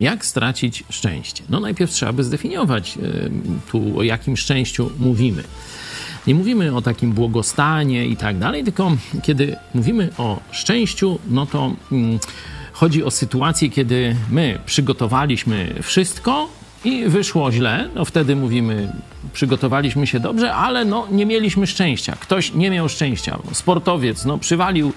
Jak stracić szczęście? No najpierw trzeba by zdefiniować y, tu, o jakim szczęściu mówimy. Nie mówimy o takim błogostanie i tak dalej, tylko kiedy mówimy o szczęściu, no to mm, chodzi o sytuację, kiedy my przygotowaliśmy wszystko i wyszło źle, no wtedy mówimy, przygotowaliśmy się dobrze, ale no nie mieliśmy szczęścia. Ktoś nie miał szczęścia. Sportowiec, no przywalił,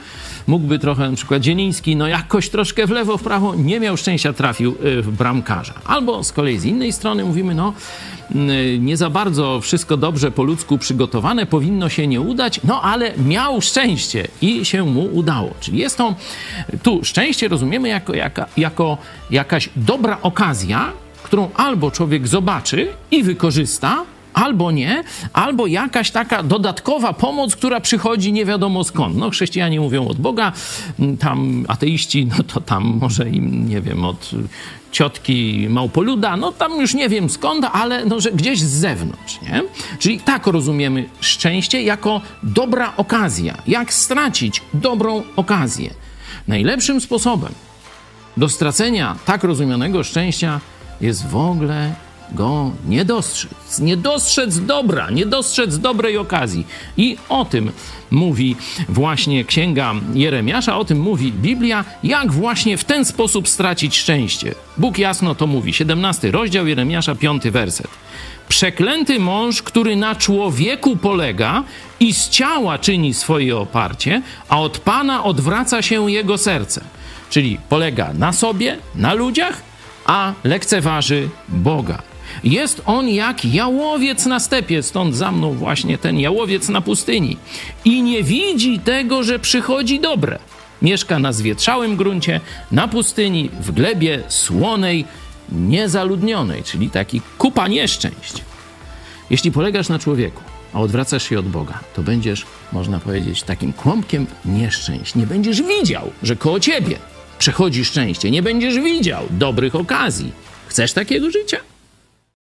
mógłby trochę, na przykład Dzieliński, no jakoś troszkę w lewo, w prawo, nie miał szczęścia, trafił y, w bramkarza. Albo z kolei z innej strony mówimy, no y, nie za bardzo wszystko dobrze po ludzku przygotowane, powinno się nie udać, no ale miał szczęście i się mu udało. Czyli jest to, tu szczęście rozumiemy jako, jako jakaś dobra okazja, którą albo człowiek zobaczy i wykorzysta, albo nie, albo jakaś taka dodatkowa pomoc, która przychodzi nie wiadomo skąd. No, chrześcijanie mówią od Boga, tam ateiści, no to tam może im, nie wiem, od ciotki Małpoluda, no tam już nie wiem skąd, ale no, że gdzieś z zewnątrz, nie? Czyli tak rozumiemy szczęście jako dobra okazja. Jak stracić dobrą okazję? Najlepszym sposobem do stracenia tak rozumianego szczęścia jest w ogóle go nie dostrzec. Nie dostrzec dobra, nie dostrzec dobrej okazji. I o tym mówi właśnie księga Jeremiasza, o tym mówi Biblia, jak właśnie w ten sposób stracić szczęście. Bóg jasno to mówi. 17 rozdział Jeremiasza, 5 werset. Przeklęty mąż, który na człowieku polega i z ciała czyni swoje oparcie, a od Pana odwraca się jego serce. Czyli polega na sobie, na ludziach, a lekceważy Boga. Jest on jak jałowiec na stepie, stąd za mną właśnie ten jałowiec na pustyni. I nie widzi tego, że przychodzi dobre. Mieszka na zwietrzałym gruncie, na pustyni, w glebie słonej, niezaludnionej, czyli taki kupa nieszczęść. Jeśli polegasz na człowieku, a odwracasz się od Boga, to będziesz, można powiedzieć, takim kłąbkiem nieszczęść. Nie będziesz widział, że koło ciebie przechodzi szczęście. Nie będziesz widział dobrych okazji. Chcesz takiego życia?